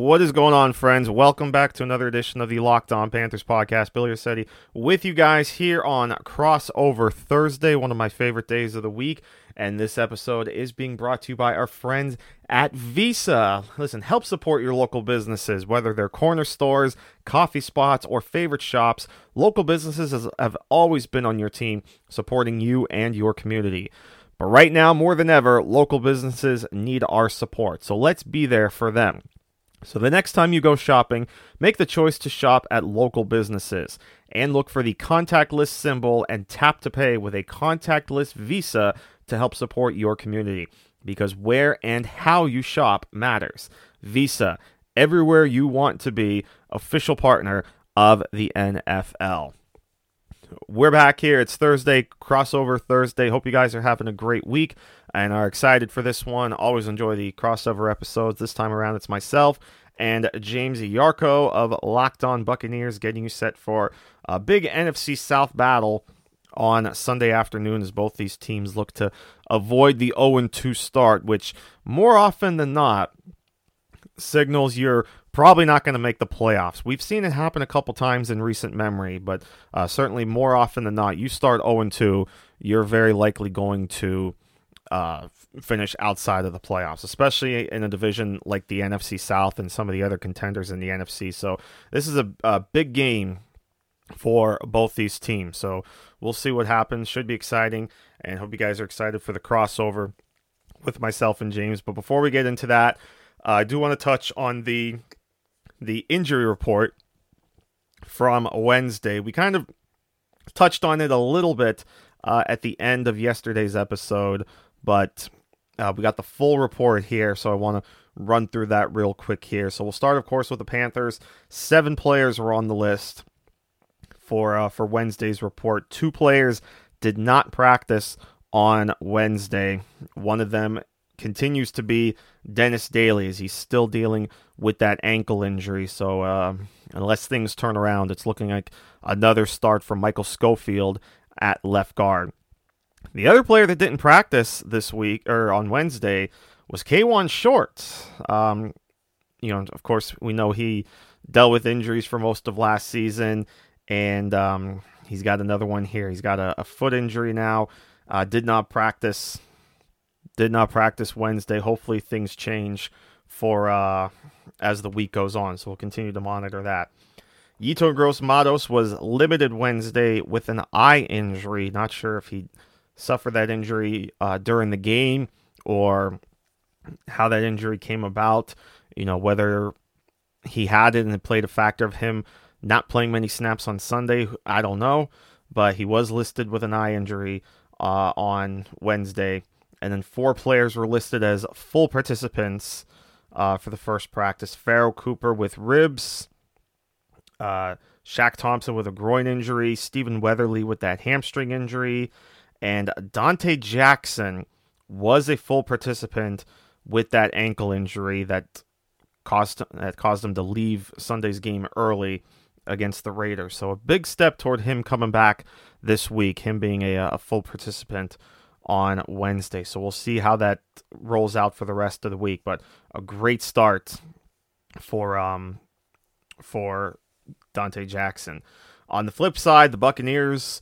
What is going on, friends? Welcome back to another edition of the Locked On Panthers podcast. Billy Rossetti with you guys here on Crossover Thursday, one of my favorite days of the week. And this episode is being brought to you by our friends at Visa. Listen, help support your local businesses, whether they're corner stores, coffee spots, or favorite shops. Local businesses have always been on your team, supporting you and your community. But right now, more than ever, local businesses need our support. So let's be there for them. So the next time you go shopping, make the choice to shop at local businesses and look for the contactless symbol and tap to pay with a contactless Visa to help support your community because where and how you shop matters. Visa, everywhere you want to be, official partner of the NFL. We're back here. It's Thursday, crossover Thursday. Hope you guys are having a great week and are excited for this one. Always enjoy the crossover episodes. This time around, it's myself and James Yarcho of Locked On Buccaneers getting you set for a big NFC South battle on Sunday afternoon as both these teams look to avoid the 0 2 start, which more often than not signals you're probably not going to make the playoffs. We've seen it happen a couple times in recent memory, but uh, certainly more often than not, you start 0 2, you're very likely going to uh, finish outside of the playoffs, especially in a division like the NFC South and some of the other contenders in the NFC. So this is a, a big game for both these teams. So we'll see what happens. Should be exciting, and hope you guys are excited for the crossover with myself and James. But before we get into that, uh, I do want to touch on the the injury report from Wednesday. We kind of touched on it a little bit uh, at the end of yesterday's episode but uh, we got the full report here, so I want to run through that real quick here. So we'll start, of course, with the Panthers. Seven players were on the list for uh, for Wednesday's report. Two players did not practice on Wednesday. One of them continues to be Dennis Daly, as he's still dealing with that ankle injury. So uh, unless things turn around, it's looking like another start for Michael Schofield at left guard. The other player that didn't practice this week or on Wednesday was Kawann Short. Um, you know, of course, we know he dealt with injuries for most of last season, and um, he's got another one here. He's got a, a foot injury now. Uh, did not practice. Did not practice Wednesday. Hopefully, things change for uh, as the week goes on. So we'll continue to monitor that. Yetur Gross-Matos was limited Wednesday with an eye injury. Not sure if he suffered that injury uh, during the game or how that injury came about. You know, whether he had it and it played a factor of him not playing many snaps on Sunday, I don't know. But he was listed with an eye injury uh, on Wednesday. And then four players were listed as full participants uh, for the first practice Pharoh Cooper with ribs, uh, Shaq Thompson with a groin injury, Stephen Weatherly with that hamstring injury, and Donte Jackson was a full participant with that ankle injury that caused that caused him to leave Sunday's game early against the Raiders. So a big step toward him coming back this week, him being a, a full participant on Wednesday. So we'll see how that rolls out for the rest of the week. But a great start for um for Donte Jackson. On the flip side, the Buccaneers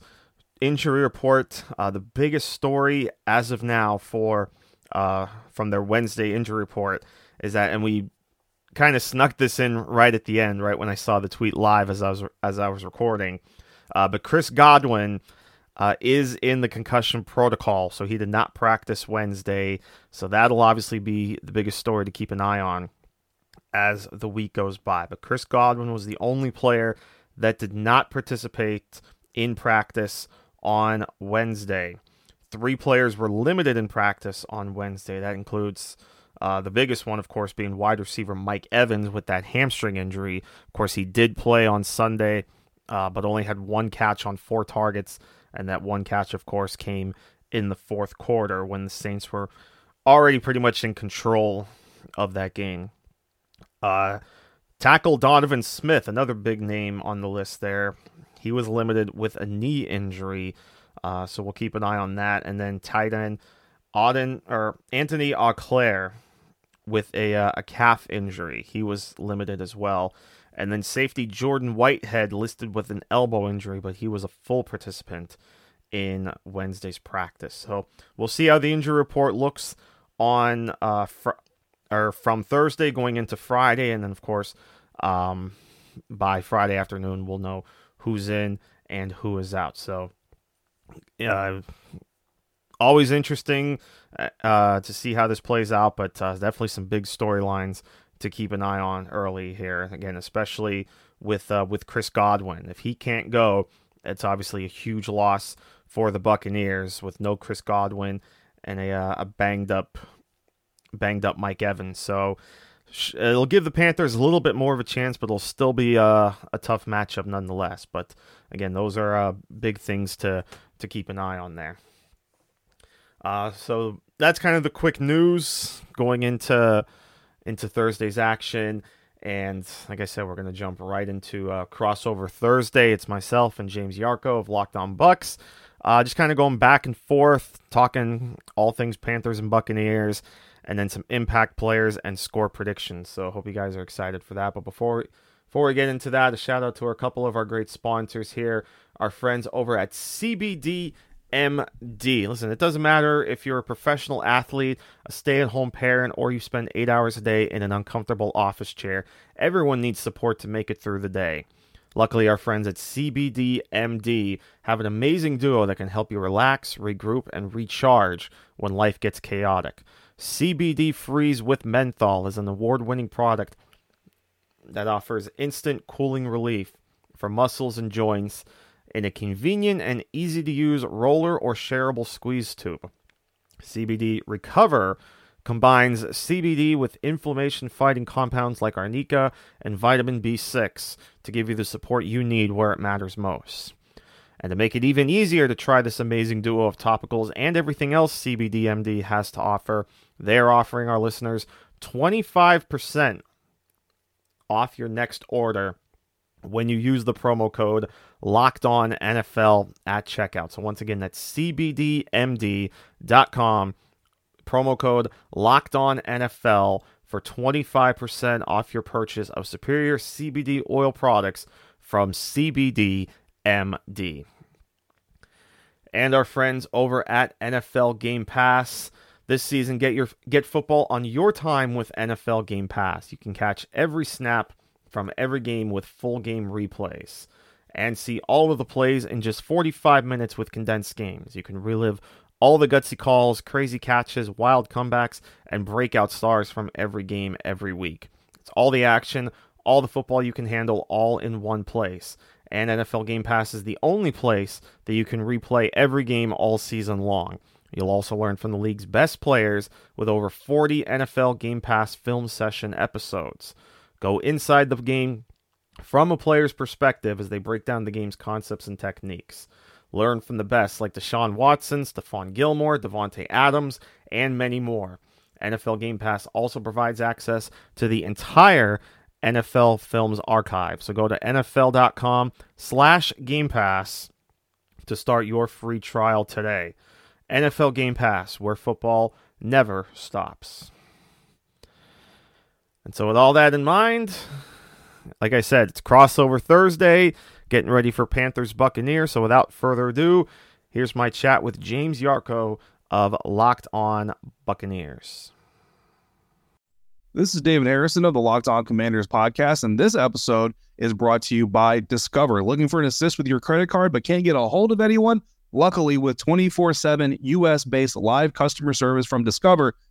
injury report. Uh, the biggest story as of now for uh, from their Wednesday injury report is that, and we kind of snuck this in right at the end, right when I saw the tweet live as I was as I was recording. Uh, but Chris Godwin uh, is in the concussion protocol, so he did not practice Wednesday. So that'll obviously be the biggest story to keep an eye on as the week goes by. But Chris Godwin was the only player that did not participate in practice on Wednesday. Three players were limited in practice on Wednesday. That includes uh, the biggest one, of course, being wide receiver Mike Evans with that hamstring injury. Of course, he did play on Sunday, uh, but only had one catch on four targets. And that one catch, of course, came in the fourth quarter when the Saints were already pretty much in control of that game. Uh, tackle Donovan Smith, another big name on the list there. He was limited with a knee injury, uh, so we'll keep an eye on that. And then tight end Auden or Antony Auclair with a uh, a calf injury. He was limited as well. And then safety Jordan Whitehead listed with an elbow injury, but he was a full participant in Wednesday's practice. So we'll see how the injury report looks on uh fr- or from Thursday going into Friday, and then of course um, by Friday afternoon we'll know who's in and who is out. So uh, always interesting uh, to see how this plays out, but uh, definitely some big storylines to keep an eye on early here. Again, especially with uh, with Chris Godwin, if he can't go, it's obviously a huge loss for the Buccaneers with no Chris Godwin and a, uh, a banged up banged up Mike Evans. So it'll give the Panthers a little bit more of a chance, but it'll still be a, a tough matchup nonetheless. But again, those are uh, big things to to keep an eye on there. Uh, so that's kind of the quick news going into into Thursday's action. And like I said, we're going to jump right into uh, crossover Thursday. It's myself and James Yarcho of Locked On Bucks. Uh, just kind of going back and forth, talking all things Panthers and Buccaneers, and then some impact players and score predictions. So hope you guys are excited for that. But before before we get into that, a shout out to a couple of our great sponsors here, our friends over at CBD MD. Listen, it doesn't matter if you're a professional athlete, a stay at home parent, or you spend eight hours a day in an uncomfortable office chair. Everyone needs support to make it through the day. Luckily, our friends at CBD MD have an amazing duo that can help you relax, regroup, and recharge when life gets chaotic. CBD Freeze with Menthol is an award winning product that offers instant cooling relief for muscles and joints in a convenient and easy to use roller or shareable squeeze tube. CBD Recover combines CBD with inflammation fighting compounds like arnica and vitamin B6 to give you the support you need where it matters most. And to make it even easier to try this amazing duo of topicals and everything else CBDMD has to offer, they're offering our listeners 25% off your next order when you use the promo code locked on NFL at checkout. So once again, that's cbdmd.com promo code locked on NFL for 25% off your purchase of superior CBD oil products from CBD MD. And our friends over at NFL Game Pass this season get your get football on your time with NFL Game Pass. You can catch every snap from every game with full game replays and see all of the plays in just 45 minutes with condensed games. You can relive all the gutsy calls, crazy catches, wild comebacks, and breakout stars from every game every week. It's all the action, all the football you can handle, all in one place. And NFL Game Pass is the only place that you can replay every game all season long. You'll also learn from the league's best players with over 40 NFL Game Pass film session episodes. Go inside the game from a player's perspective as they break down the game's concepts and techniques. Learn from the best like Deshaun Watson, Stephon Gilmore, Davante Adams, and many more. NFL Game Pass also provides access to the entire NFL Films archive. So go to nfl.com slash Game Pass to start your free trial today. NFL Game Pass, where football never stops. And so, with all that in mind, like I said, it's crossover Thursday, getting ready for Panthers Buccaneers. So, without further ado, here's my chat with James Yarcho of Locked On Buccaneers. This is David Harrison of the Locked On Commanders podcast, and this episode is brought to you by Discover. Looking for an assist with your credit card but can't get a hold of anyone? Luckily, with 24 7 US based live customer service from Discover,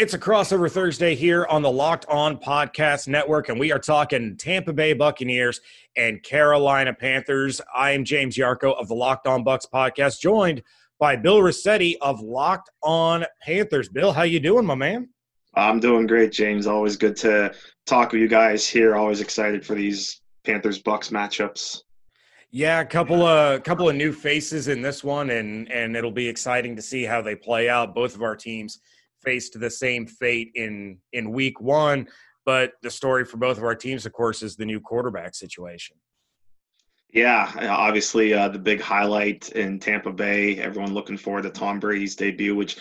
It's a crossover Thursday here on the Locked On Podcast Network, and we are talking Tampa Bay Buccaneers and Carolina Panthers. I am James Yarcho of the Locked On Bucks podcast, joined by Bill Rossetti of Locked On Panthers. Bill, how you doing, my man? I'm doing great, James. Always good to talk with you guys here. Always excited for these Panthers Bucks matchups. Yeah, a couple of couple of new faces in this one, and and it'll be exciting to see how they play out. Both of our teams faced the same fate in in week one, but the story for both of our teams, of course, is the new quarterback situation. Yeah, obviously uh, the big highlight in Tampa Bay. Everyone looking forward to Tom Brady's debut, which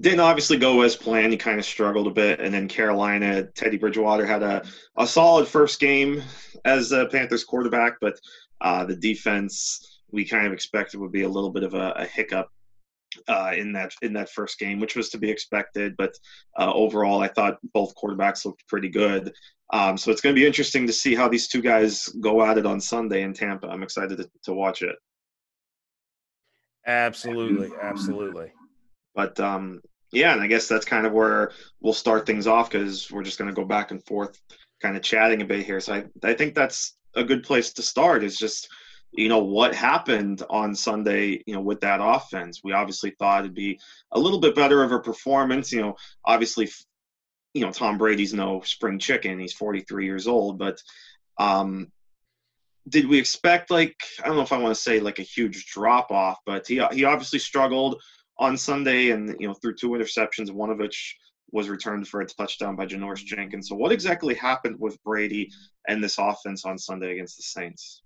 didn't obviously go as planned. He kind of struggled a bit, and then Carolina, Teddy Bridgewater had a, a solid first game as a Panthers quarterback, but uh, the defense we kind of expected would be a little bit of a, a hiccup uh, in that in that first game, which was to be expected. But uh, overall, I thought both quarterbacks looked pretty good. Um, so it's going to be interesting to see how these two guys go at it on Sunday in Tampa. I'm excited to, to watch it. Absolutely, absolutely. But um, yeah, and I guess that's kind of where we'll start things off because we're just going to go back and forth, kind of chatting a bit here. So I, I think that's a good place to start. Is just you know what happened on Sunday, you know, with that offense. We obviously thought it'd be a little bit better of a performance. You know, obviously, you know, Tom Brady's no spring chicken. He's 43 years old, but um, did we expect like I don't know if I want to say like a huge drop off, but he he obviously struggled on Sunday and you know threw two interceptions, one of which was returned for a touchdown by Janoris Jenkins. So what exactly happened with Brady and this offense on Sunday against the Saints?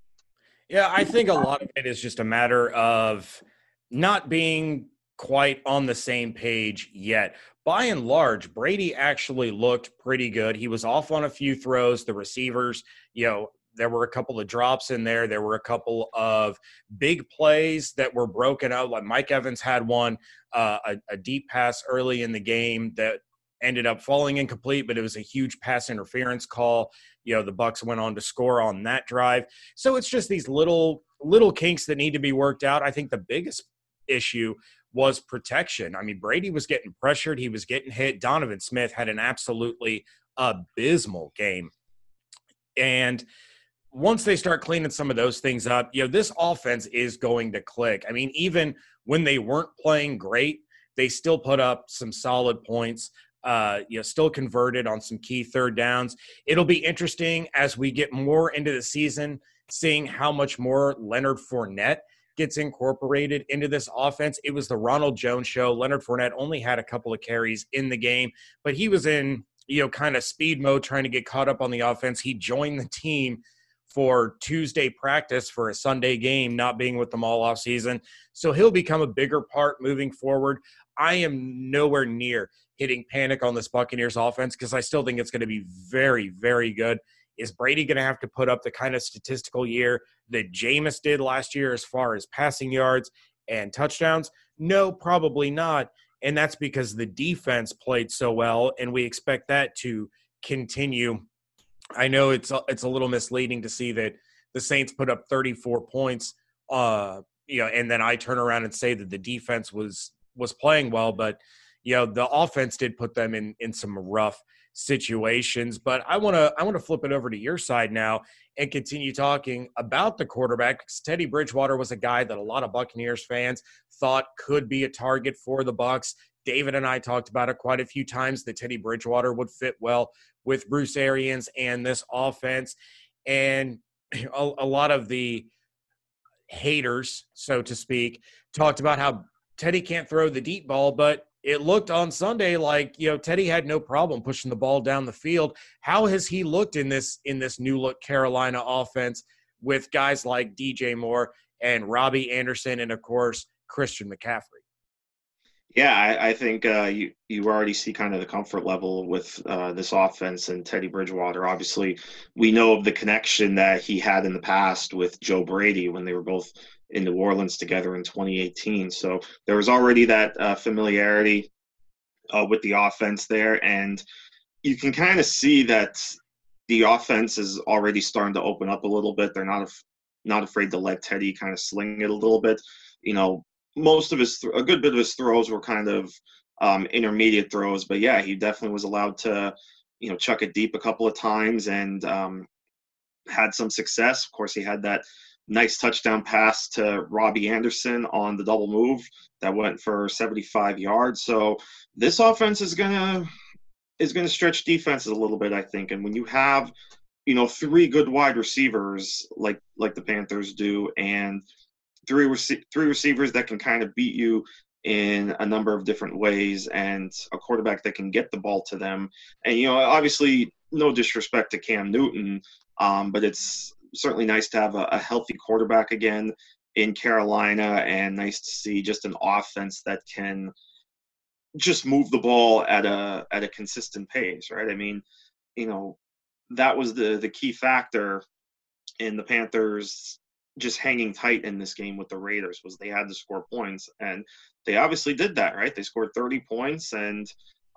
Yeah, I think a lot of it is just a matter of not being quite on the same page yet. By and large, Brady actually looked pretty good. He was off on a few throws. The receivers, you know, there were a couple of drops in there. There were a couple of big plays that were broken out. Like Mike Evans had one, uh, a, a deep pass early in the game that ended up falling incomplete, but it was a huge pass interference call. You know, the bucks went on to score on that drive. So it's just these little little kinks that need to be worked out. I think the biggest issue was protection. I mean, Brady was getting pressured, he was getting hit. Donovan Smith had an absolutely abysmal game. And once they start cleaning some of those things up, you know, this offense is going to click. I mean, even when they weren't playing great, they still put up some solid points uh, you know, still converted on some key third downs. It'll be interesting as we get more into the season, seeing how much more Leonard Fournette gets incorporated into this offense. It was the Ronald Jones show. Leonard Fournette only had a couple of carries in the game, but he was in, you know, kind of speed mode trying to get caught up on the offense. He joined the team for Tuesday practice for a Sunday game, not being with them all off season. So he'll become a bigger part moving forward. I am nowhere near hitting panic on this Buccaneers offense because I still think it's going to be very, very good. Is Brady going to have to put up the kind of statistical year that Jameis did last year as far as passing yards and touchdowns? No, probably not. And that's because the defense played so well, and we expect that to continue. I know it's a, it's a little misleading to see that the Saints put up 34 points, uh, you know, and then I turn around and say that the defense was was playing well, but you know the offense did put them in in some rough situations. But i want to i want to flip it over to your side now and continue talking about the quarterback. Teddy bridgewater was a guy that a lot of buccaneers fans thought could be a target for the Bucks. david and i talked about it quite a few times that teddy bridgewater would fit well with bruce arians and this offense. And a, a lot of the haters so to speak talked about how teddy can't throw the deep ball but it looked on Sunday like you know Teddy had no problem pushing the ball down the field. How has he looked in this in this new look Carolina offense with guys like DJ Moore and Robbie Anderson and of course Christian McCaffrey? Yeah, I, I think uh, you you already see kind of the comfort level with uh, this offense and Teddy Bridgewater. Obviously, we know of the connection that he had in the past with Joe Brady when they were both in New Orleans together in 2018. So there was already that uh, familiarity uh, with the offense there, and you can kind of see that the offense is already starting to open up a little bit. They're not af- not afraid to let Teddy kind of sling it a little bit. You know, most of his th- a good bit of his throws were kind of um, intermediate throws, but yeah, he definitely was allowed to you know chuck it deep a couple of times and um, had some success. Of course, he had that nice touchdown pass to Robbie Anderson on the double move that went for 75 yards. So this offense is gonna is gonna stretch defenses a little bit, I think. And when you have you know three good wide receivers like like the Panthers do, and three rec- three receivers that can kind of beat you in a number of different ways and a quarterback that can get the ball to them. And, you know, obviously, no disrespect to Cam Newton, um, but it's certainly nice to have a, a, healthy quarterback again in Carolina and nice to see just an offense that can just move the ball at a at a consistent pace, right? I mean, you know, that was the the key factor in the Panthers just hanging tight in this game with the Raiders was they had to score points, and they obviously did that, right? They scored 30 points, and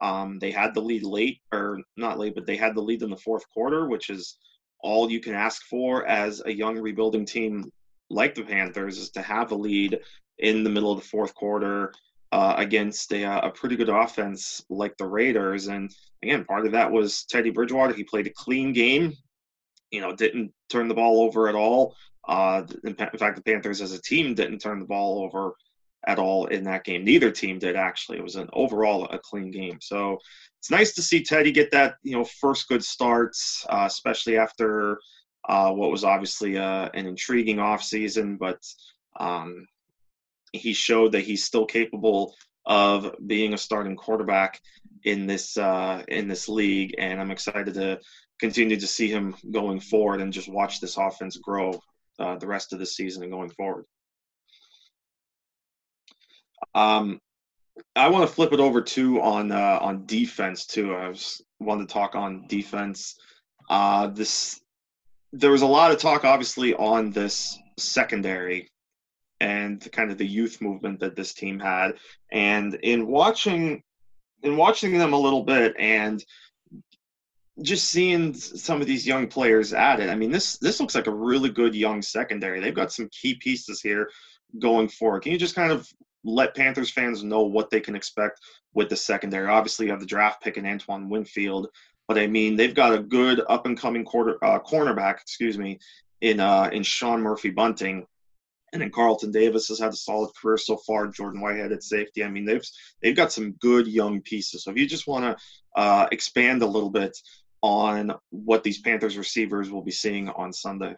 um, they had the lead late, or not late, but they had the lead in the fourth quarter, which is all you can ask for as a young rebuilding team like the Panthers is to have a lead in the middle of the fourth quarter uh, against a, a pretty good offense like the Raiders. And again, part of that was Teddy Bridgewater. He played a clean game, you know, didn't turn the ball over at all. Uh, in fact, the Panthers as a team didn't turn the ball over at all in that game. Neither team did actually. It was an overall a clean game. So it's nice to see Teddy get that you know first good starts, uh, especially after uh, what was obviously uh, an intriguing offseason. But um, he showed that he's still capable of being a starting quarterback in this uh, in this league, and I'm excited to continue to see him going forward and just watch this offense grow uh, the rest of the season and going forward. Um, I want to flip it over too on uh, on defense too. I was wanted to talk on defense. Uh, this there was a lot of talk, obviously, on this secondary and kind of the youth movement that this team had. And in watching in watching them a little bit and just seeing some of these young players at it, I mean, this this looks like a really good young secondary. They've got some key pieces here going forward. Can you just kind of let Panthers fans know what they can expect with the secondary? Obviously, you have the draft pick in Antoine Winfield, but I mean, they've got a good up and coming quarter uh, cornerback, excuse me, in uh, in Sean Murphy Bunting. And then Carlton Davis has had a solid career so far. Jordan Whitehead at safety. I mean, they've they've got some good young pieces. So if you just want to uh, expand a little bit on what these Panthers receivers will be seeing on Sunday.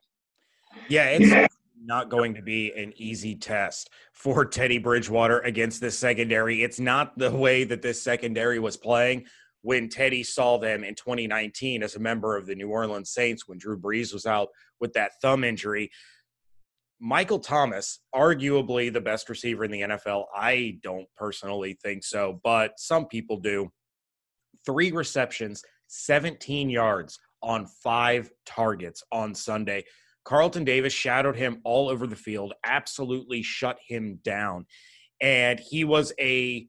Yeah, it's not going to be an easy test for Teddy Bridgewater against this secondary. It's not the way that this secondary was playing when Teddy saw them in 2019 as a member of the New Orleans Saints when Drew Brees was out with that thumb injury. Michael Thomas, arguably the best receiver in the NFL. I don't personally think so, but some people do. Three receptions, 17 yards on five targets on Sunday. Carlton Davis shadowed him all over the field, absolutely shut him down. And he was a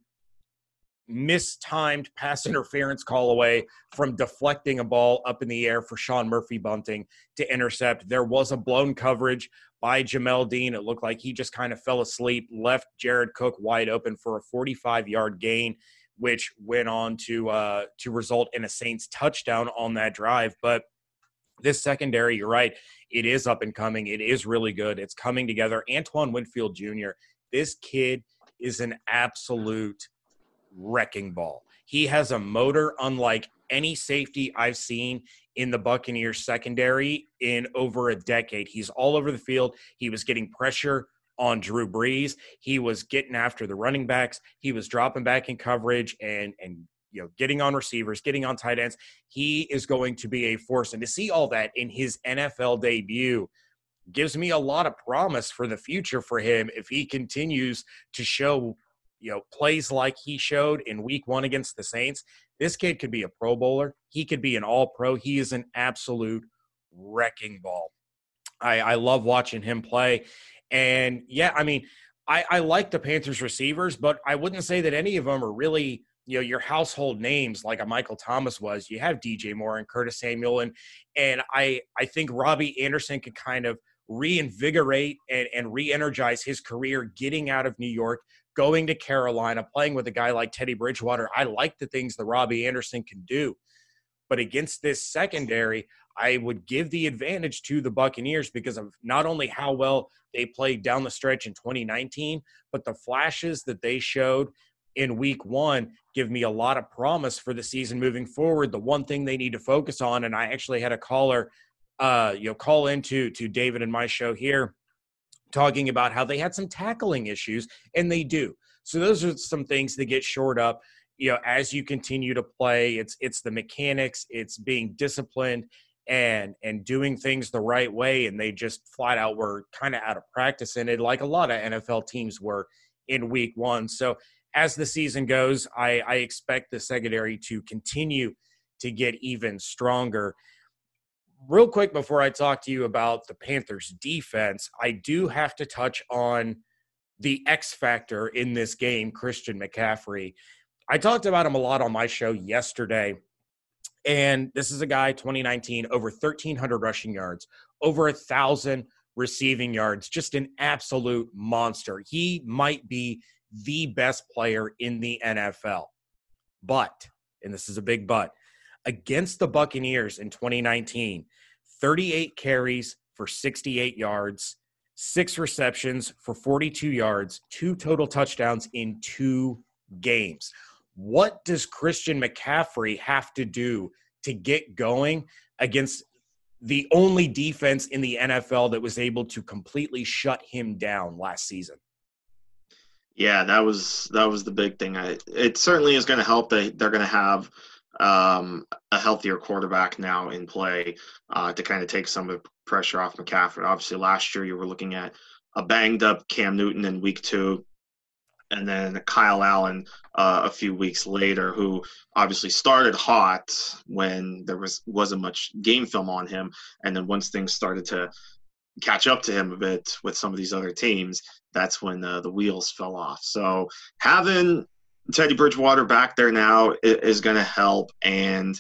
mistimed pass interference call away from deflecting a ball up in the air for Sean Murphy Bunting to intercept. There was a blown coverage by Jamel Dean. It looked like he just kind of fell asleep, left Jared Cook wide open for a 45 yard gain which went on to uh, to result in a Saints touchdown on that drive. But this secondary, you're right, it is up and coming. It is really good. It's coming together. Antoine Winfield Jr. This kid is an absolute wrecking ball. He has a motor unlike any safety I've seen in the Buccaneers secondary in over a decade. He's all over the field. He was getting pressure on Drew Brees. He was getting after the running backs. He was dropping back in coverage and and you know getting on receivers, getting on tight ends. He is going to be a force, and to see all that in his NFL debut gives me a lot of promise for the future for him if he continues to show you know plays like he showed in week 1 against the Saints. This kid could be a pro bowler. He could be an all pro he is an absolute wrecking ball. I, I love watching him play. And yeah, I mean, I, I like the Panthers receivers, but I wouldn't say that any of them are really you know your household names like a Michael Thomas was. You have DJ Moore and Curtis Samuel, and and I I think Robbie Anderson could kind of reinvigorate and, and re-energize his career getting out of New York, going to Carolina, playing with a guy like Teddy Bridgewater. I like the things that Robbie Anderson can do. But against this secondary, I would give the advantage to the Buccaneers because of not only how well they played down the stretch in 2019, but the flashes that they showed in week one give me a lot of promise for the season moving forward. The one thing they need to focus on, and I actually had a caller, uh, you know, call into to David and my show here, talking about how they had some tackling issues, and they do. So those are some things that get shored up. You know, as you continue to play, it's it's the mechanics, it's being disciplined, and and doing things the right way. And they just flat out were kind of out of practice in it, like a lot of NFL teams were in week one. So as the season goes, I, I expect the secondary to continue to get even stronger. Real quick before I talk to you about the Panthers defense, I do have to touch on the X factor in this game, Christian McCaffrey. I talked about him a lot on my show yesterday. And this is a guy, 2019, over 1,300 rushing yards, over a 1,000 receiving yards, just an absolute monster. He might be the best player in the NFL. But, and this is a big but, against the Buccaneers in 2019, 38 carries for 68 yards, six receptions for 42 yards, two total touchdowns in two games. What does Christian McCaffrey have to do to get going against the only defense in the NFL that was able to completely shut him down last season? Yeah, that was that was the big thing. I, it certainly is going to help. They they're going to have um, a healthier quarterback now in play uh, to kind of take some of the pressure off McCaffrey. Obviously, last year you were looking at a banged up Cam Newton in week two, and then Kyle Allen uh, a few weeks later, who obviously started hot when there was wasn't much game film on him, and then once things started to catch up to him a bit with some of these other teams, that's when uh, the wheels fell off. So having Teddy Bridgewater back there now is, going to help, and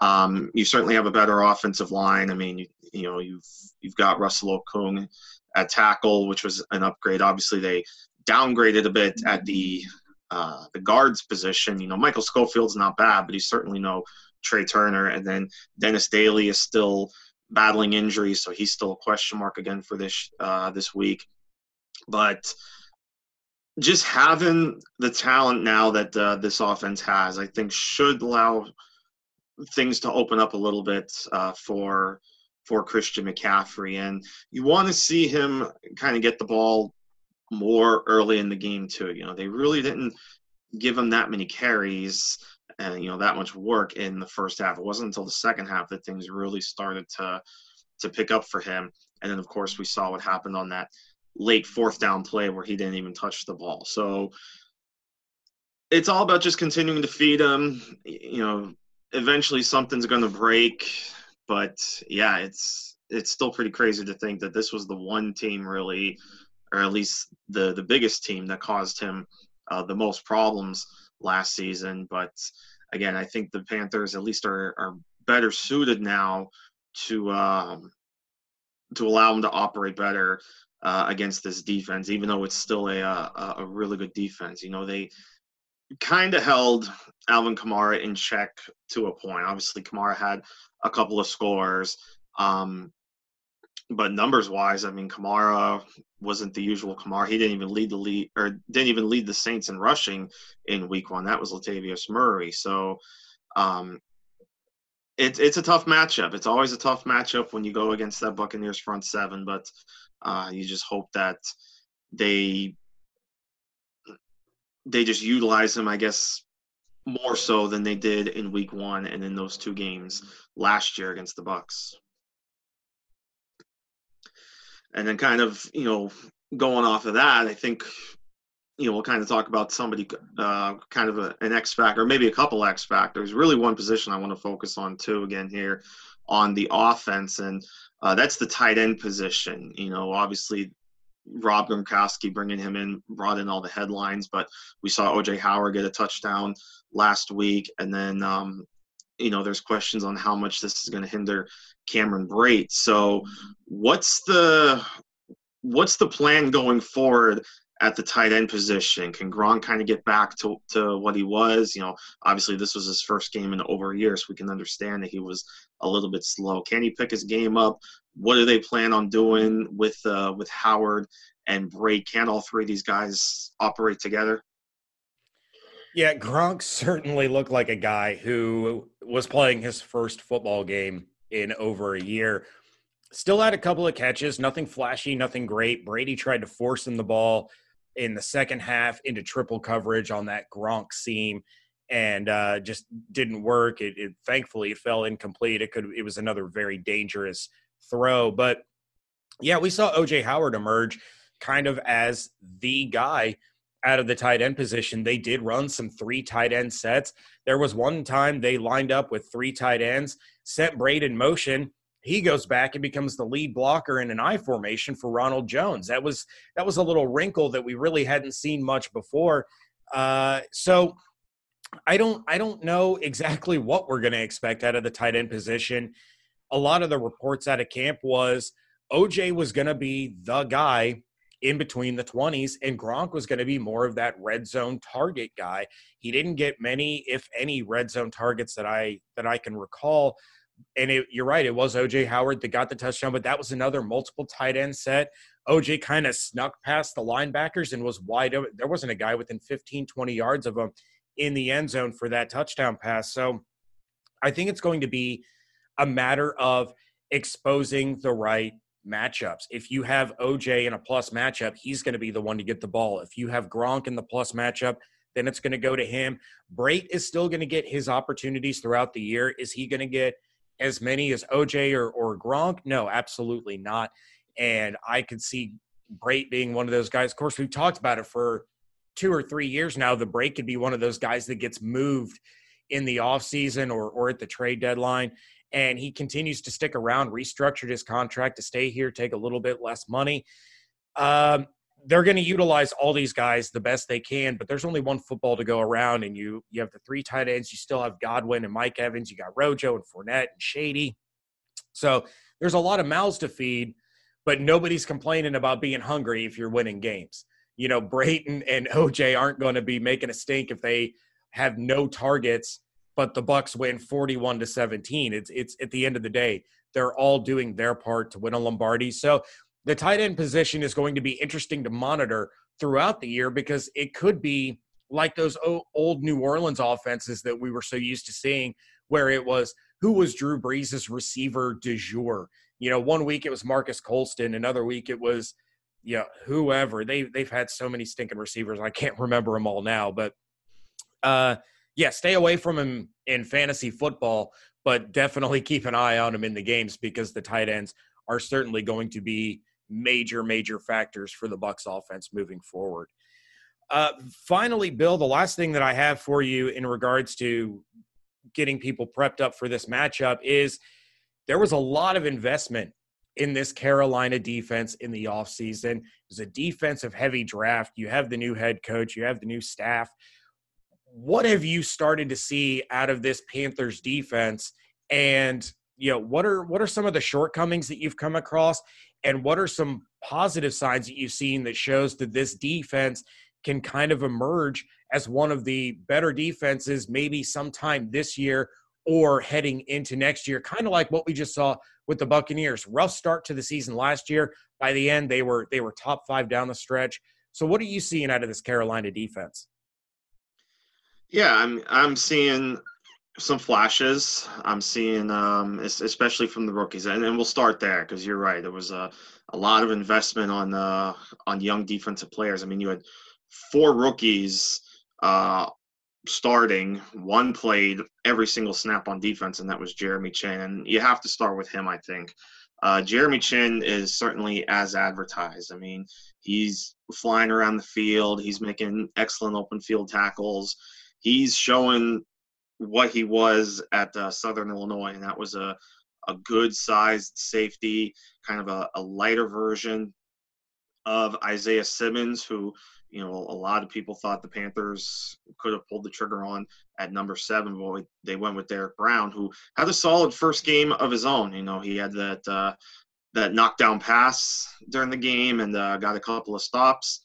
um, you certainly have a better offensive line. I mean, you, you know, you've you've got Russell Okung at tackle, which was an upgrade. Obviously, they downgraded a bit at the uh, the guards position. You know, Michael Schofield's not bad, but he's certainly no Trai Turner. And then Dennis Daly is still battling injuries, so he's still a question mark again for this uh, this week. But just having the talent now that uh, this offense has, I think, should allow things to open up a little bit uh, for for Christian McCaffrey, and you want to see him kind of get the ball more early in the game too. You know, they really didn't give him that many carries and you know that much work in the first half. It wasn't until the second half that things really started to to pick up for him. And then of course we saw what happened on that late fourth down play where he didn't even touch the ball. So it's all about just continuing to feed him. You know, eventually something's going to break, but yeah, it's it's still pretty crazy to think that this was the one team really, or at least the the biggest team that caused him uh, the most problems last season. But again, I think the Panthers at least are, are better suited now to um, to allow them to operate better uh, against this defense, even though it's still a a, a really good defense. You know, they kind of held Alvin Kamara in check to a point. Obviously, Kamara had a couple of scores. Um, but numbers wise, I mean, Kamara wasn't the usual Kamara. He didn't even lead the lead or didn't even lead the Saints in rushing in week one. That was Latavius Murray. So um, it's it's a tough matchup. It's always a tough matchup when you go against that Buccaneers front seven, but uh, you just hope that they they just utilize him, I guess, more so than they did in week one and in those two games last year against the Bucks and then kind of you know going off of that, I think you know we'll kind of talk about somebody uh, kind of a, an X factor, maybe a couple X factors. Really, one position I want to focus on too. Again, here on the offense, and uh, that's the tight end position. You know, obviously Rob Gronkowski bringing him in brought in all the headlines, but we saw OJ Howard get a touchdown last week, and then um, you know there's questions on how much this is going to hinder Cameron Brate. So, what's the what's the plan going forward at the tight end position? Can Gronk kind of get back to, to what he was? You know, obviously this was his first game in over a year, so we can understand that he was a little bit slow. Can he pick his game up? What do they plan on doing with uh, with Howard and Brate? Can all three of these guys operate together? Yeah, Gronk certainly looked like a guy who was playing his first football game in over a year. Still had a couple of catches, nothing flashy, nothing great. Brady tried to force him the ball in the second half into triple coverage on that Gronk seam and uh, just didn't work. It, it, thankfully it fell incomplete. It could it was another very dangerous throw, but yeah, we saw OJ Howard emerge kind of as the guy out of the tight end position. They did run some three tight end sets. There was one time they lined up with three tight ends, set Brate in motion, he goes back and becomes the lead blocker in an I formation for Ronald Jones. That was that was a little wrinkle that we really hadn't seen much before. Uh, so I don't I don't know exactly what we're going to expect out of the tight end position. A lot of the reports out of camp was OJ was going to be the guy in between the 20s and Gronk was going to be more of that red zone target guy. He didn't get many if any red zone targets that I that I can recall and it, you're right, it was OJ Howard that got the touchdown, but that was another multiple tight end set. OJ kind of snuck past the linebackers and was wide open. There wasn't a guy within 15, 20 yards of him in the end zone for that touchdown pass. So I think it's going to be a matter of exposing the right matchups. If you have OJ in a plus matchup, he's going to be the one to get the ball. If you have Gronk in the plus matchup, then it's going to go to him. Brate is still going to get his opportunities throughout the year. Is he going to get – as many as OJ or, or Gronk? No, absolutely not. And I could see Brate being one of those guys. Of course, we've talked about it for two or three years now. The Brate could be one of those guys that gets moved in the offseason or, or at the trade deadline. And he continues to stick around, restructured his contract to stay here, take a little bit less money. Um, they're going to utilize all these guys the best they can, but there's only one football to go around, and you you have the three tight ends. You still have Godwin and Mike Evans. You got Rojo and Fournette and Shady. So there's a lot of mouths to feed, but nobody's complaining about being hungry if you're winning games. You know, Brayton and OJ aren't going to be making a stink if they have no targets, but the Bucks win 41 to 17. It's it's at the end of the day, they're all doing their part to win a Lombardi. So the tight end position is going to be interesting to monitor throughout the year because it could be like those old New Orleans offenses that we were so used to seeing, where it was who was Drew Brees' receiver du jour. You know, one week it was Marques Colston, another week it was, you know, whoever. They they've had so many stinking receivers, I can't remember them all now. But uh, yeah, stay away from him in fantasy football, but definitely keep an eye on him in the games because the tight ends are certainly going to be major, major factors for the Bucks offense moving forward. Uh, finally, Bill, the last thing that I have for you in regards to getting people prepped up for this matchup is there was a lot of investment in this Carolina defense in the offseason. It was a defensive heavy draft. You have the new head coach, you have the new staff. What have you started to see out of this Panthers defense? And you know, what are what are some of the shortcomings that you've come across? and what are some positive signs that you've seen that shows that this defense can kind of emerge as one of the better defenses maybe sometime this year or heading into next year? Kind of like what we just saw with the buccaneers. Rough start to the season last year. By the end they were they were top 5 down the stretch. So what are you seeing out of this carolina defense yeah i'm i'm seeing some flashes. I'm seeing, um, especially from the rookies, and, and we'll start there because you're right. There was a, a lot of investment on uh, on young defensive players. I mean, you had four rookies uh, starting. One played every single snap on defense, and that was Jeremy Chinn. And you have to start with him, I think. Uh, Jeremy Chinn is certainly as advertised. I mean, he's flying around the field. He's making excellent open field tackles. He's showing what he was at uh, Southern Illinois, and that was a a good sized safety, kind of a, a lighter version of Isaiah Simmons, who you know a lot of people thought the Panthers could have pulled the trigger on at number seven, but they went with Derrick Brown, who had a solid first game of his own. You know, he had that uh, that knockdown pass during the game and uh, got a couple of stops.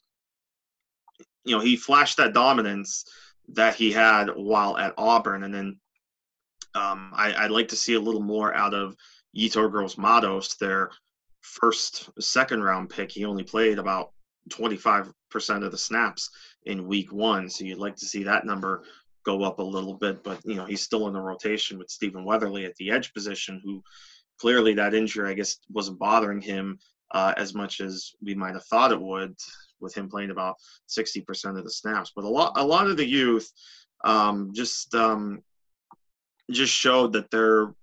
You know, he flashed that dominance that he had while at Auburn, and then um, I, would like to see a little more out of Yetur Gross Matos, their first second round pick. He only played about 25% of the snaps in week one. So you'd like to see that number go up a little bit. But, you know, he's still in the rotation with Stephen Weatherly at the edge position, who clearly that injury, I guess, wasn't bothering him uh, as much as we might have thought it would with him playing about 60% of the snaps. But a lot, a lot of the youth um, just um, just showed that they're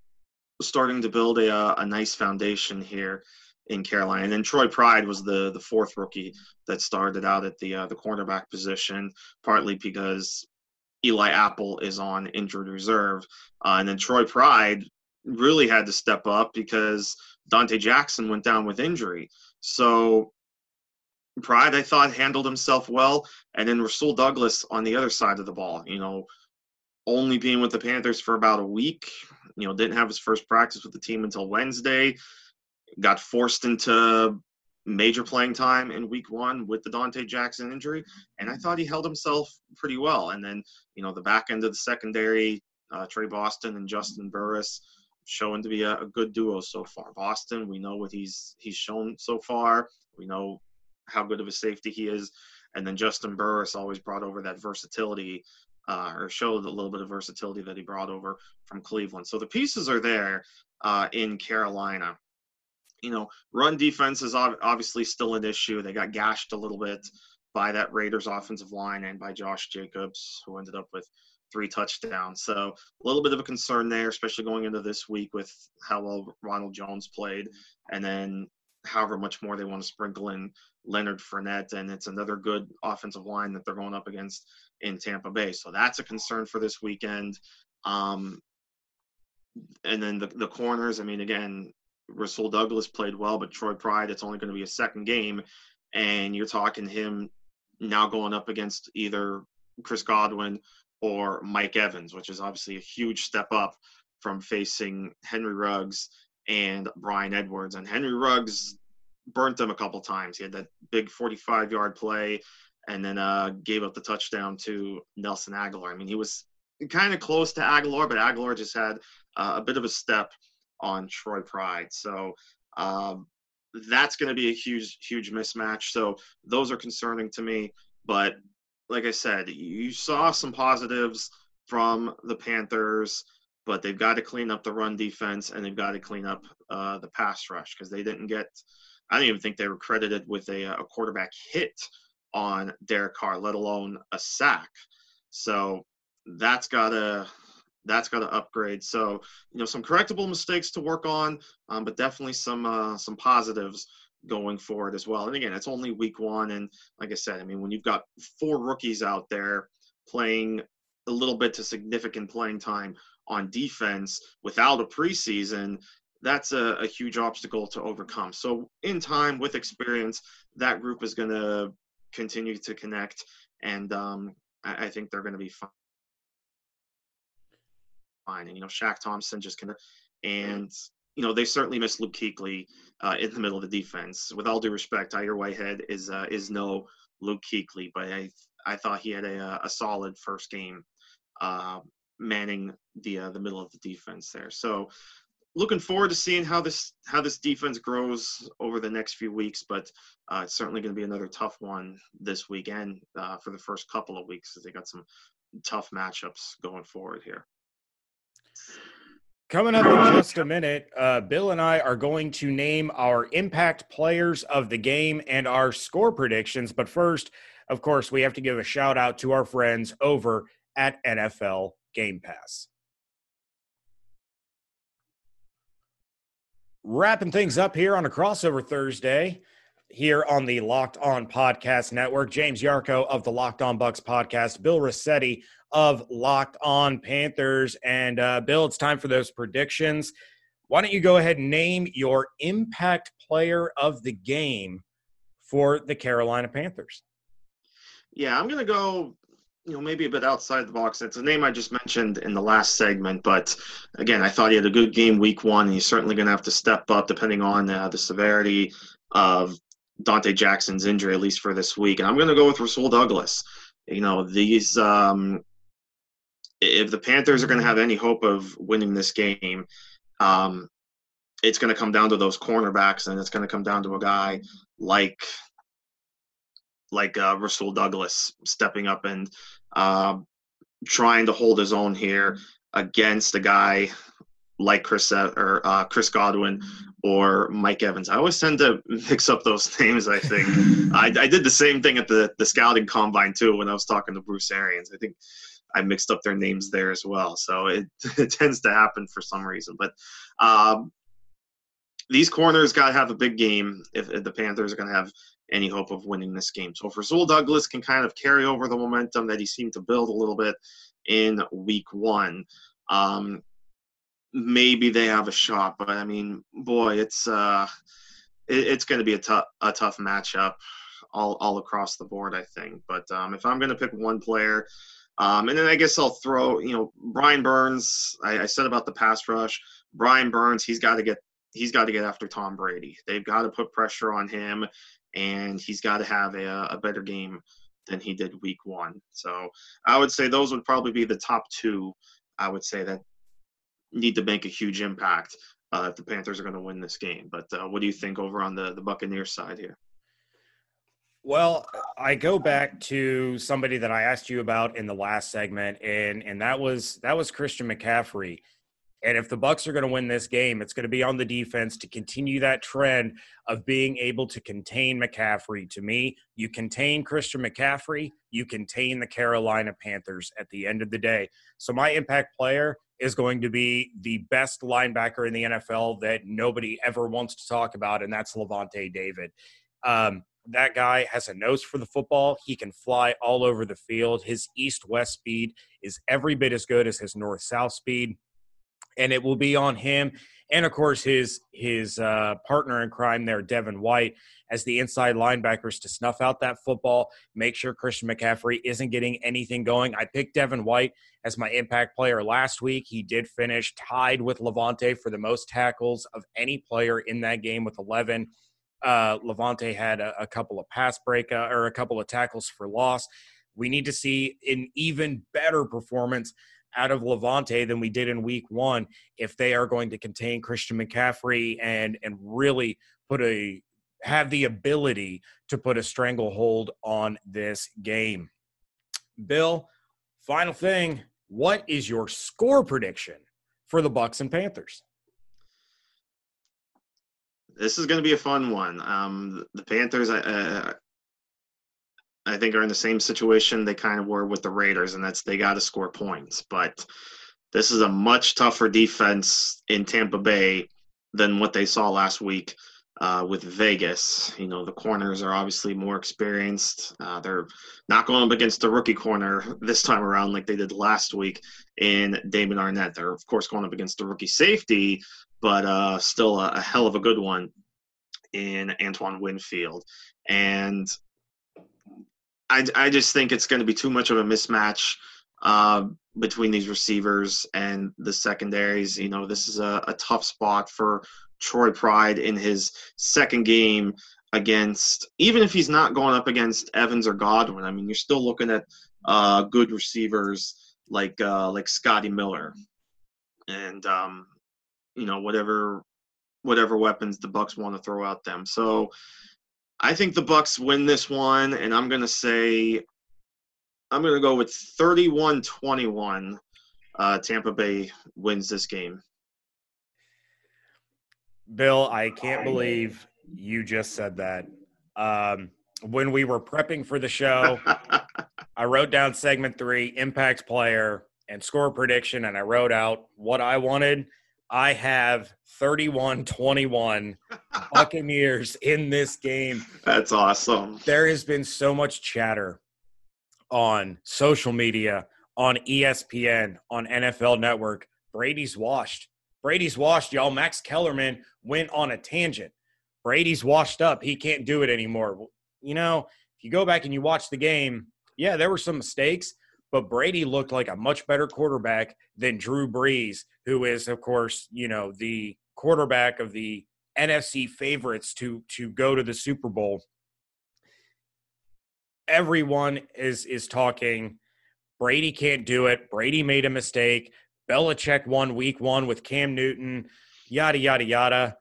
starting to build a, uh, a nice foundation here in Carolina. And then Troy Pride was the the fourth rookie that started out at the uh, the cornerback position, partly because Eli Apple is on injured reserve, uh, and then Troy Pride really had to step up because Donte Jackson went down with injury. So Pride, I thought, handled himself well, and then Rasul Douglas on the other side of the ball. You know, only being with the Panthers for about a week. You know, didn't have his first practice with the team until Wednesday. Got forced into major playing time in week one with the Donte Jackson injury, and I thought he held himself pretty well. And then, you know, the back end of the secondary, uh, Tre Boston and Juston Burris showing to be a, a, good duo so far. Boston, we know what he's he's shown so far. We know how good of a safety he is, and then Juston Burris always brought over that versatility uh, or showed a little bit of versatility that he brought over from Cleveland. So the pieces are there uh, in Carolina. You know, run defense is obviously still an issue. They got gashed a little bit by that Raiders offensive line and by Josh Jacobs, who ended up with three touchdowns. So a little bit of a concern there, especially going into this week with how well Ronald Jones played, and then however much more they want to sprinkle in Leonard Fournette, and it's another good offensive line that they're going up against in Tampa Bay. So that's a concern for this weekend. Um, and then the, the corners, I mean, again, Rasul Douglas played well, but Troy Pride, it's only going to be a second game. And you're talking him now going up against either Chris Godwin or Mike Evans, which is obviously a huge step up from facing Henry Ruggs and Bryan Edwards. And Henry Ruggs burnt them a couple times. He had that big 45 yard play and then uh, gave up the touchdown to Nelson Agholor. I mean, he was kind of close to Agholor, but Agholor just had uh, a bit of a step on Troy Pride. So um, that's going to be a huge, huge mismatch. So those are concerning to me. But like I said, you saw some positives from the Panthers, but they've got to clean up the run defense and they've got to clean up uh, the pass rush because they didn't get. I don't even think they were credited with a, a quarterback hit on Derek Carr, let alone a sack. So that's gotta that's got to upgrade. So you know some correctable mistakes to work on, um, but definitely some uh, some positives going forward as well. And again, it's only week one, and like I said, I mean when you've got four rookies out there playing a little bit to significant playing time on defense without a preseason, that's a, a huge obstacle to overcome. So in time, with experience, that group is going to continue to connect, and um, I, I, think they're going to be fine. Fine, and you know, Shaq Thompson just kind of, and you know, they certainly miss Luke Kuechly uh, in the middle of the defense. With all due respect, Tahir Whitehead is uh, is no Luke Kuechly, but I I thought he had a a solid first game, uh, manning the uh, the middle of the defense there. So looking forward to seeing how this how this defense grows over the next few weeks. But uh, it's certainly going to be another tough one this weekend uh, for the first couple of weeks because they got some tough matchups going forward here. Coming up in just a minute, uh, Bill and I are going to name our impact players of the game and our score predictions. But first, of course, we have to give a shout out to our friends over at NFL Game Pass. Wrapping things up here on a crossover Thursday here on the Locked On Podcast Network. James Yarcho of the Locked On Bucks podcast, Bill Rossetti of Locked On Panthers. And uh, Bill, it's time for those predictions. Why don't you go ahead and name your impact player of the game for the Carolina Panthers. Yeah, I'm going to go, you know, maybe a bit outside the box. It's a name I just mentioned in the last segment, but again, I thought he had a good game week one, and he's certainly going to have to step up depending on uh, the severity of Donte Jackson's injury, at least for this week. And I'm going to go with Rasul Douglas. You know, these, um, if the Panthers are going to have any hope of winning this game, um, it's going to come down to those cornerbacks, and it's going to come down to a guy like like uh, Rasul Douglas stepping up and uh, trying to hold his own here against a guy like Chris or uh, Chris Godwin or Mike Evans. I always tend to mix up those names. I think I, I, did the same thing at the the scouting combine too when I was talking to Bruce Arians. I think I mixed up their names there as well. So it, it tends to happen for some reason. But um, these corners got to have a big game if, if the Panthers are going to have any hope of winning this game. So if Rasul Douglas can kind of carry over the momentum that he seemed to build a little bit in week one, um, maybe they have a shot. But I mean, boy, it's uh, it, it's going to be a tough a tough matchup all all across the board. I think. But um, if I'm going to pick one player. Um, and then I guess I'll throw, you know, Brian Burns. I, I said about the pass rush. Brian Burns, he's got to get he's got to get after Tom Brady. They've got to put pressure on him and he's got to have a, a better game than he did week one. So I would say those would probably be the top two. I would say that need to make a huge impact uh, if the Panthers are going to win this game. But uh, what do you think over on the the Buccaneers side here? Well, I go back to somebody that I asked you about in the last segment, and and that was that was Christian McCaffrey. And if the Bucks are going to win this game, it's going to be on the defense to continue that trend of being able to contain McCaffrey. To me, you contain Christian McCaffrey, you contain the Carolina Panthers at the end of the day. So my impact player is going to be the best linebacker in the NFL that nobody ever wants to talk about, and that's Lavonte David. Um, that guy has a nose for the football. He can fly all over the field. His east west speed is every bit as good as his north south speed and it will be on him and of course his his uh, partner in crime there, Devin White, as the inside linebackers to snuff out that football, make sure Christian McCaffrey isn't getting anything going. I picked Devin White as my impact player last week. He did finish tied with Lavonte for the most tackles of any player in that game with 11. Uh, Lavonte had a, a, couple of pass break uh, or a couple of tackles for loss. We need to see an even better performance out of Lavonte than we did in week one if they are going to contain Christian McCaffrey and and really put a have the ability to put a stranglehold on this game. Bill, final thing, what is your score prediction for the Bucks and Panthers? This is going to be a fun one. Um, the Panthers, uh, I think are in the same situation they kind of were with the Raiders, and that's they got to score points. But this is a much tougher defense in Tampa Bay than what they saw last week uh, with Vegas. You know, the corners are obviously more experienced. Uh, they're not going up against the rookie corner this time around like they did last week in Damon Arnette. They're, of course, going up against the rookie safety, but uh, still a, a hell of a good one in Antoine Winfield. And I, I just think it's going to be too much of a mismatch uh, between these receivers and the secondaries. You know, this is a, a tough spot for Troy Pride in his second game against, even if he's not going up against Evans or Godwin. I mean, you're still looking at uh, good receivers like uh, like Scotty Miller, and um, you know whatever whatever weapons the Bucks want to throw out them. So I think the Bucks win this one, and I'm gonna say I'm gonna go with 31-21. Uh, Tampa Bay wins this game. Bill, I can't believe you just said that. Um, when we were prepping for the show, I wrote down segment three, impact player, and score prediction, and I wrote out what I wanted. I have 31 21 Buccaneers in this game. That's awesome. There has been so much chatter on social media, on ESPN, on NFL Network. Brady's washed. Brady's washed, y'all. Max Kellerman went on a tangent. Brady's washed up. He can't do it anymore. you know, if you go back and you watch the game, yeah, there were some mistakes, but Brady looked like a much better quarterback than Drew Brees, who is, of course, you know, the quarterback of the NFC favorites to to go to the Super Bowl. Everyone is is talking. Brady can't do it. Brady made a mistake. Belichick won week one with Cam Newton. Yada yada yada.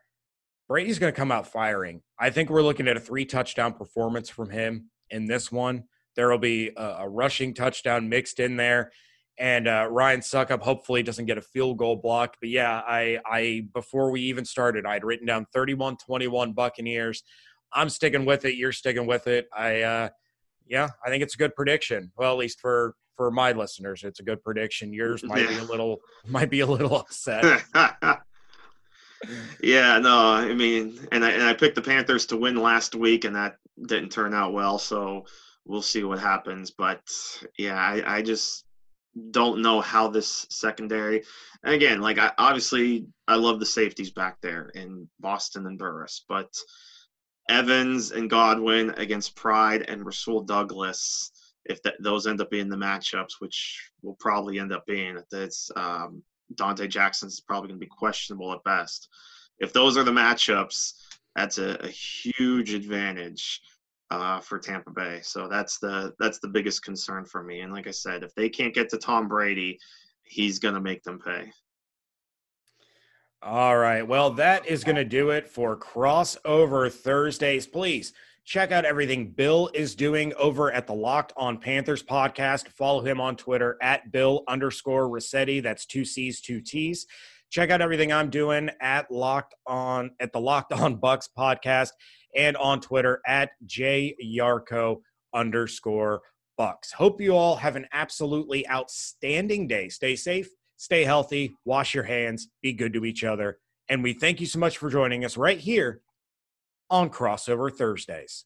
Brady's going to come out firing. I think we're looking at a three touchdown performance from him in this one. There will be a, a rushing touchdown mixed in there, and uh, Ryan Succop hopefully doesn't get a field goal blocked. But yeah, I, I before we even started, I'd written down 31-21 Buccaneers. I'm sticking with it. You're sticking with it. I, uh, yeah, I think it's a good prediction. Well, at least for for my listeners, it's a good prediction. Yours might be a little might be a little upset. yeah, no, I mean, and I and I picked the Panthers to win last week, and that didn't turn out well. So we'll see what happens. But yeah, I, I just don't know how this secondary. And again, like I obviously I love the safeties back there in Boston and Burris, but Evans and Godwin against Pride and Rasul Douglas. If that, those end up being the matchups, which will probably end up being, it's um, Donte Jackson's probably going to be questionable at best. If those are the matchups, that's a, a huge advantage uh, for Tampa Bay. So that's the that's the biggest concern for me. And like I said, if they can't get to Tom Brady, he's going to make them pay. All right. Well, that is going to do it for crossover Thursdays. Please check out everything Bill is doing over at the Locked on Panthers podcast. Follow him on Twitter at Bill underscore Rossetti. That's two C's, two T's. Check out everything I'm doing at Locked on at the Locked on Bucks podcast and on Twitter at jyarcho underscore bucks. Hope you all have an absolutely outstanding day. Stay safe, stay healthy, wash your hands, be good to each other. And we thank you so much for joining us right here on Crossover Thursdays.